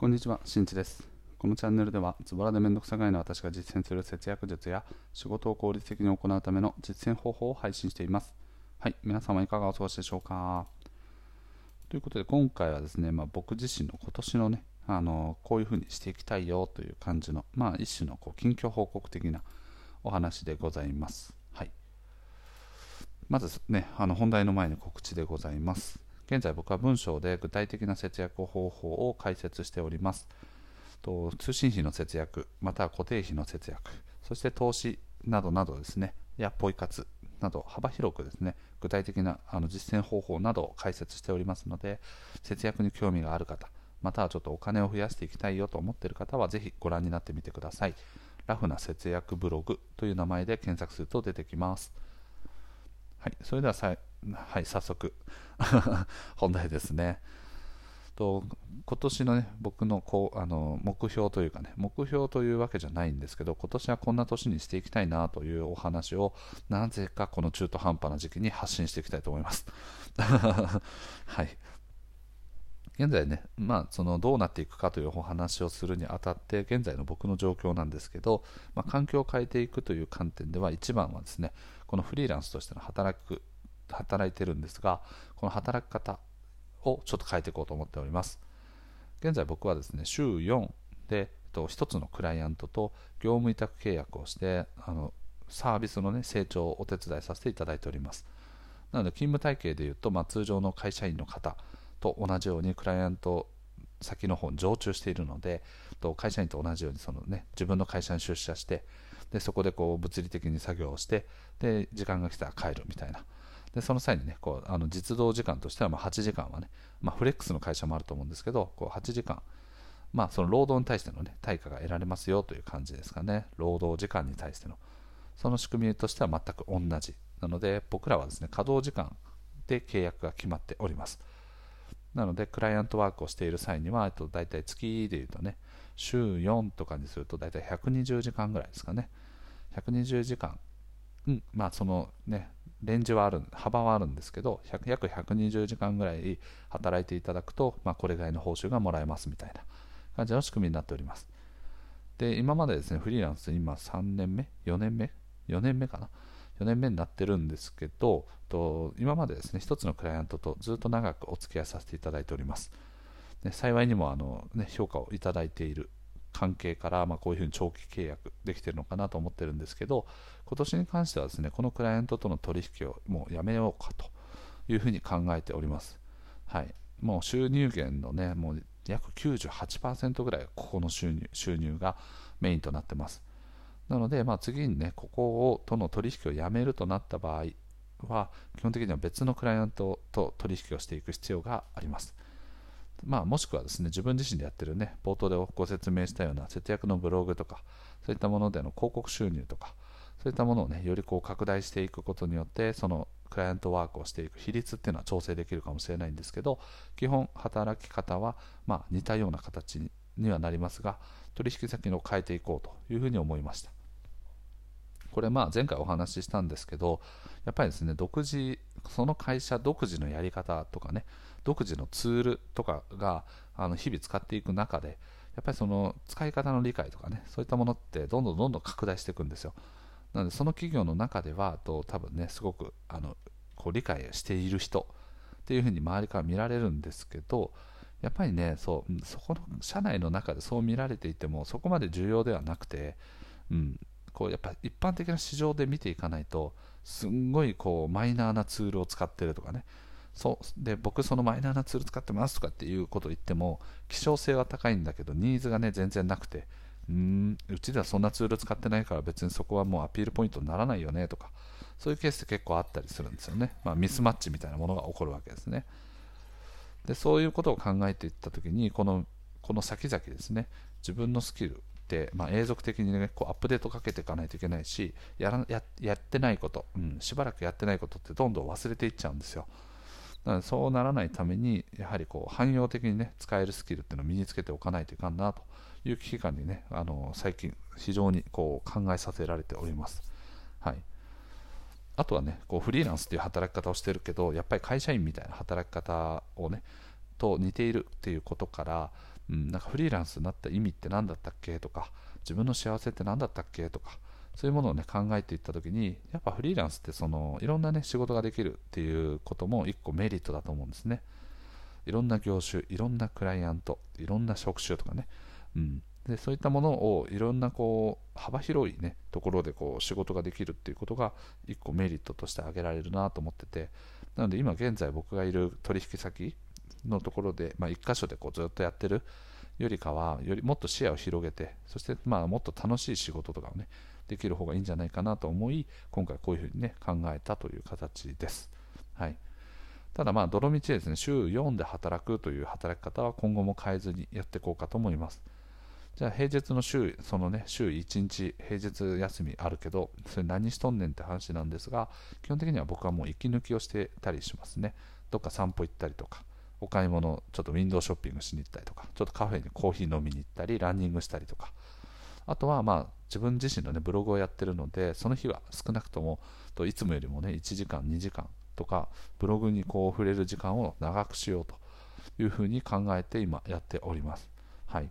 こんにちは、しんちです。このチャンネルでは、ズボラでめんどくさがいの私が実践する節約術や仕事を効率的に行うための実践方法を配信しています。はい、皆様いかがお過ごしでしょうか？ということで、今回はですね、まあ、僕自身の今年のね、あのこういうふうにしていきたいよという感じの、まあ、一種のこう近況報告的なお話でございます。はい、まずね、あの本題の前に告知でございます。現在僕は文章で具体的な節約方法を解説しております。と通信費の節約、または固定費の節約、そして投資などなどですね、やポイ活など幅広くですね、具体的なあの実践方法などを解説しておりますので、節約に興味がある方、またはちょっとお金を増やしていきたいよと思っている方は、ぜひご覧になってみてください。ラフな節約ブログという名前で検索すると出てきます。はい、それでははい、早速。本題ですね。と今年のね僕のこうあの目標というかね目標というわけじゃないんですけど今年はこんな年にしていきたいなというお話をなぜかこの中途半端な時期に発信していきたいと思います。はい。現在ね、まあ、そのどうなっていくかというお話をするにあたって現在の僕の状況なんですけど、まあ、環境を変えていくという観点では一番はですねこのフリーランスとしての働く働いてるんですがこの働き方をちょっと変えていこうと思っております。現在僕はですね週4で1つのクライアントと業務委託契約をしてあのサービスの、ね、成長をお手伝いさせていただいております。なので勤務体系でいうと、まあ、通常の会社員の方と同じようにクライアント先の方に常駐しているのでと会社員と同じようにその、ね、自分の会社に出社してでそこでこう物理的に作業をしてで時間が来たら帰るみたいなでその際にねこうあの実動時間としてはま8時間はね、まあ、フレックスの会社もあると思うんですけどこう8時間、まあ、その労働に対しての、ね、対価が得られますよという感じですかね。労働時間に対しての。その仕組みとしては全く同じなので僕らはですね稼働時間で契約が決まっております。なのでクライアントワークをしている際にはえっと大体月でいうとね週4とかにすると大体120時間ぐらいですかね。120時間、うん、まあそのねレンジはある幅はあるんですけど約120時間ぐらい働いていただくと、まあ、これぐらいの報酬がもらえますみたいな感じの仕組みになっております。で今までですねフリーランス今3年目？4年目？4年目かな？4年目になってるんですけどと今までですね1つのクライアントとずっと長くお付き合いさせていただいております。で幸いにもあの、ね、評価をいただいている関係から、まあ、こういうふうに長期契約できてるのかなと思ってるんですけど今年に関してはですねこのクライアントとの取引をもうやめようかというふうに考えております、はい、もう収入源のねもう約98%ぐらいここの収入収入がメインとなってます。なので、まあ、次にねここをとの取引をやめるとなった場合は基本的には別のクライアントと取引をしていく必要があります。まあ、もしくはですね自分自身でやってるね冒頭でご説明したような節約のブログとかそういったものでの広告収入とかそういったものをねよりこう拡大していくことによってそのクライアントワークをしていく比率っていうのは調整できるかもしれないんですけど基本働き方はま似たような形にはなりますが取引先を変えていこうというふうに思いました。これまあ前回お話ししたんですけどやっぱりですね独自その会社独自のやり方とかね独自のツールとかがあの日々使っていく中でやっぱりその使い方の理解とかねそういったものってどんどんどんどん拡大していくんですよ。なのでその企業の中ではと多分ねすごくあのこう理解している人っていうふうに周りから見られるんですけどやっぱりねそうそこの社内の中でそう見られていてもそこまで重要ではなくて、うん、こうやっぱ一般的な市場で見ていかないとすんごいこうマイナーなツールを使ってるとかねそう。で僕そのマイナーなツール使ってますとかっていうことを言っても希少性は高いんだけどニーズがね全然なくてうんうちではそんなツール使ってないから別にそこはもうアピールポイントにならないよねとかそういうケースって結構あったりするんですよね、まあ、ミスマッチみたいなものが起こるわけですね。でそういうことを考えていった時にこのこの先々ですね自分のスキルって、まあ、永続的に、ね、こうアップデートかけていかないといけないしやらややってないこと、うん、しばらくやってないことってどんどん忘れていっちゃうんですよ。なのでそうならないためにやはりこう汎用的にね使えるスキルっていうのを身につけておかないといかんなという危機感にねあの最近非常にこう考えさせられております。はいあとはねこうフリーランスという働き方をしてるけどやっぱり会社員みたいな働き方をねと似ているっていうことからうん、なんかフリーランスになった意味って何だったっけとか自分の幸せって何だったっけとかそういうものをね考えていった時にやっぱフリーランスってそのいろんなね仕事ができるっていうことも一個メリットだと思うんですね。いろんな業種いろんなクライアントいろんな職種とかね、うん、でそういったものをいろんなこう幅広い、ね、ところでこう仕事ができるっていうことが一個メリットとして挙げられるなと思ってて。なので今現在僕がいる取引先のところで、まあ、1箇所でこうずっとやってるよりかはよりもっと視野を広げてそしてまあもっと楽しい仕事とかをねできる方がいいんじゃないかなと思い今回こういうふうにね考えたという形です。はいただまあ泥道ですね週4で働くという働き方は今後も変えずにやっていこうかと思います。じゃあ平日の週、そのね、週1日、平日休みあるけど、それ何しとんねんって話なんですが、基本的には僕はもう息抜きをしてたりしますね。どっか散歩行ったりとか、お買い物、ちょっとウィンドウショッピングしに行ったりとか、ちょっとカフェにコーヒー飲みに行ったり、ランニングしたりとか、あとはまあ自分自身の、ね、ブログをやってるので、その日は少なくともといつもよりもね、1時間、2時間とか、ブログにこう触れる時間を長くしようというふうに考えて今やっております。はい。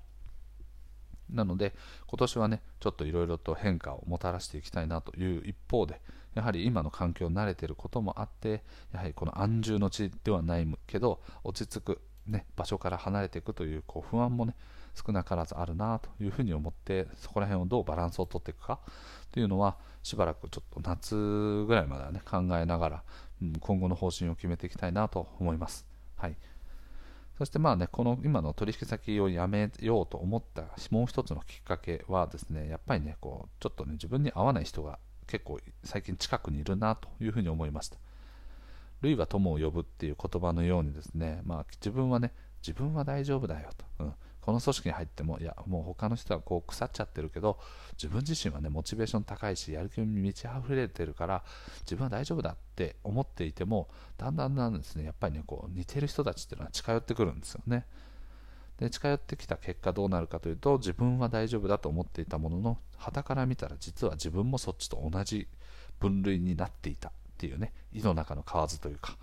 なので、今年はね、ちょっといろいろと変化をもたらしていきたいなという一方で、やはり今の環境に慣れていることもあって、やはりこの安住の地ではないけど、落ち着く、ね、場所から離れていくというこう不安もね、少なからずあるなというふうに思って、そこら辺をどうバランスをとっていくかというのは、しばらくちょっと夏ぐらいまではね、考えながら、うん、今後の方針を決めていきたいなと思います。はい。そしてまあね、この今の取引先を辞めようと思ったもう一つのきっかけはですね、やっぱりね、こうちょっとね、自分に合わない人が結構最近近くにいるなというふうに思いました。類は友を呼ぶっていう言葉のようにですね、まあ、自分はね、自分は大丈夫だよと、うん、この組織に入っても、いや、もう他の人はこう腐っちゃってるけど、自分自身はね、モチベーション高いし、やる気に満ち溢れてるから、自分は大丈夫だって思っていても、だんだんだんですね、やっぱりね、こう似てる人たちっていうのは近寄ってくるんですよね。で近寄ってきた結果どうなるかというと自分は大丈夫だと思っていたものの旗から見たら実は自分もそっちと同じ分類になっていたっていうね井の中の蛙というか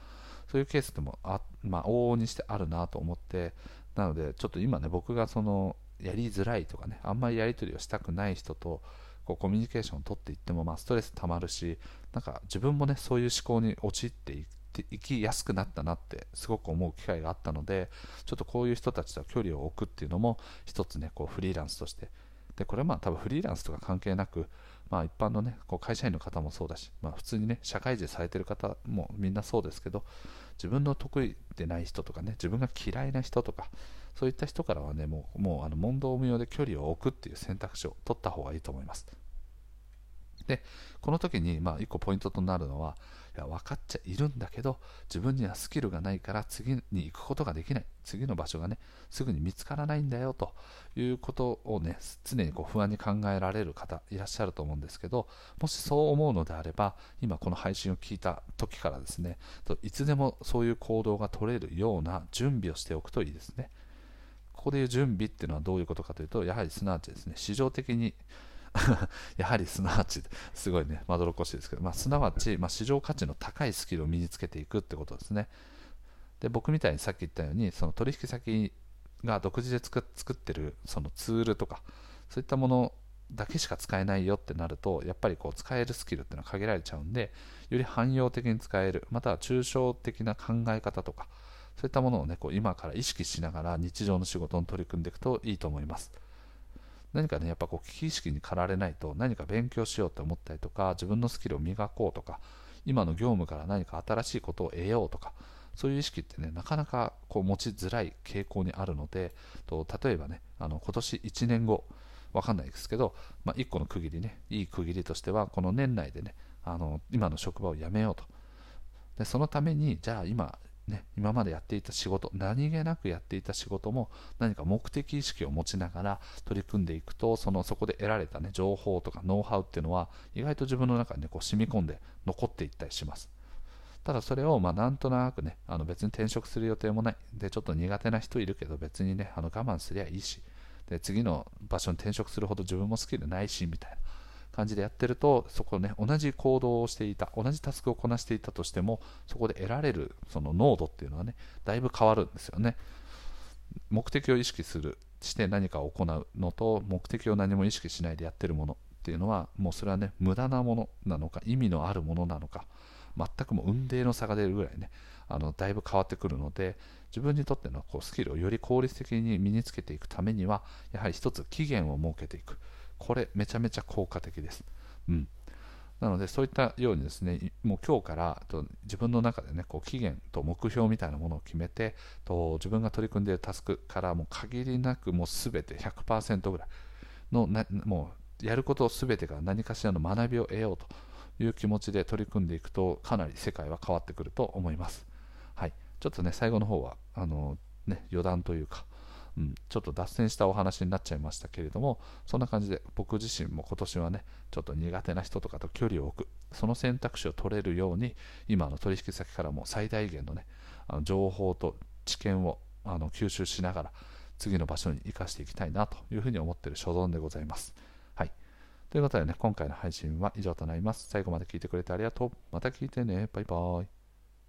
そういうケースでもあ、まあ、往々にしてあるなと思ってなので、ちょっと今ね、僕がそのやりづらいとかね、あんまりやり取りをしたくない人とこうコミュニケーションを取っていっても、まあ、ストレスたまるし、なんか自分もね、そういう思考に陥っていっていきやすくなったなってすごく思う機会があったので、ちょっとこういう人たちと距離を置くっていうのも一つね、こうフリーランスとして、でこれはまあ多分フリーランスとか関係なく、まあ、一般のね、こう会社員の方もそうだし、まあ、普通にね、社会人されてる方もみんなそうですけど、自分の得意でない人とかね、自分が嫌いな人とか、そういった人からはね、もうもうあの問答無用で距離を置くっていう選択肢を取った方がいいと思います。で、この時に、まあ、1個ポイントとなるのは、いや分かっちゃいるんだけど、自分にはスキルがないから次に行くことができない、次の場所がね、すぐに見つからないんだよということをね、常にこう不安に考えられる方いらっしゃると思うんですけど、もしそう思うのであれば、今この配信を聞いた時からですね、いつでもそういう行動が取れるような準備をしておくといいですね。ここでいう準備っていうのはどういうことかというと、やはりすなわちですね、市場的に やはりすなわち、すごいね、まどろっこしいですけど、まあ、すなわち、まあ、市場価値の高いスキルを身につけていくってことですね。で僕みたいにさっき言ったように、その取引先が独自で作ってるそのツールとか、そういったものだけしか使えないよってなると、やっぱりこう使えるスキルっていうのは限られちゃうんで、より汎用的に使える、または抽象的な考え方とか、そういったものをね、こう今から意識しながら日常の仕事に取り組んでいくといいと思います。何かね、やっぱこう危機意識に駆られないと何か勉強しようと思ったりとか、自分のスキルを磨こうとか、今の業務から何か新しいことを得ようとか、そういう意識ってね、なかなかこう持ちづらい傾向にあるので、と例えばね、あの今年1年後、わかんないですけど、まあ、1個の区切りね、いい区切りとしては、この年内でね、あの今の職場を辞めようと。でそのために、じゃあ今、ね、今までやっていた仕事、何気なくやっていた仕事も何か目的意識を持ちながら取り組んでいくと、そのそこで得られた、ね、情報とかノウハウっていうのは意外と自分の中に、ね、こう染み込んで残っていったりします。ただそれをまなんとなくね、あの別に転職する予定もない。で、ちょっと苦手な人いるけど別にね、あの我慢すりゃいいし、で、次の場所に転職するほど自分もスキルないし、みたいな。感じでやってると、そこね、同じ行動をしていた、同じタスクをこなしていたとしても、そこで得られるその濃度っていうのはね、だいぶ変わるんですよね。目的を意識するして何かを行うのと目的を何も意識しないでやってるものっていうのはもうそれはね無駄なものなのか意味のあるものなのか全くもう運命の差が出るぐらいねあのだいぶ変わってくるので自分にとってのこうスキルをより効率的に身につけていくためにはやはり一つ期限を設けていくこれめちゃめちゃ効果的です、うん、なのでそういったようにですねもう今日からと自分の中でねこう期限と目標みたいなものを決めてと自分が取り組んでいるタスクからもう限りなくもう全て100%ぐらいのなもうやること全てが何かしらの学びを得ようという気持ちで取り組んでいくとかなり世界は変わってくると思います。はい、ちょっとね最後の方はあの、ね、余談というか、うん、ちょっと脱線したお話になっちゃいましたけれどもそんな感じで僕自身も今年はねちょっと苦手な人とかと距離を置くその選択肢を取れるように今の取引先からも最大限のねあの情報と知見をあの吸収しながら次の場所に生かしていきたいなというふうに思っている所存でございます。はい。ということでね、今回の配信は以上となります。最後まで聞いてくれてありがとう。また聞いてね。バイバイ。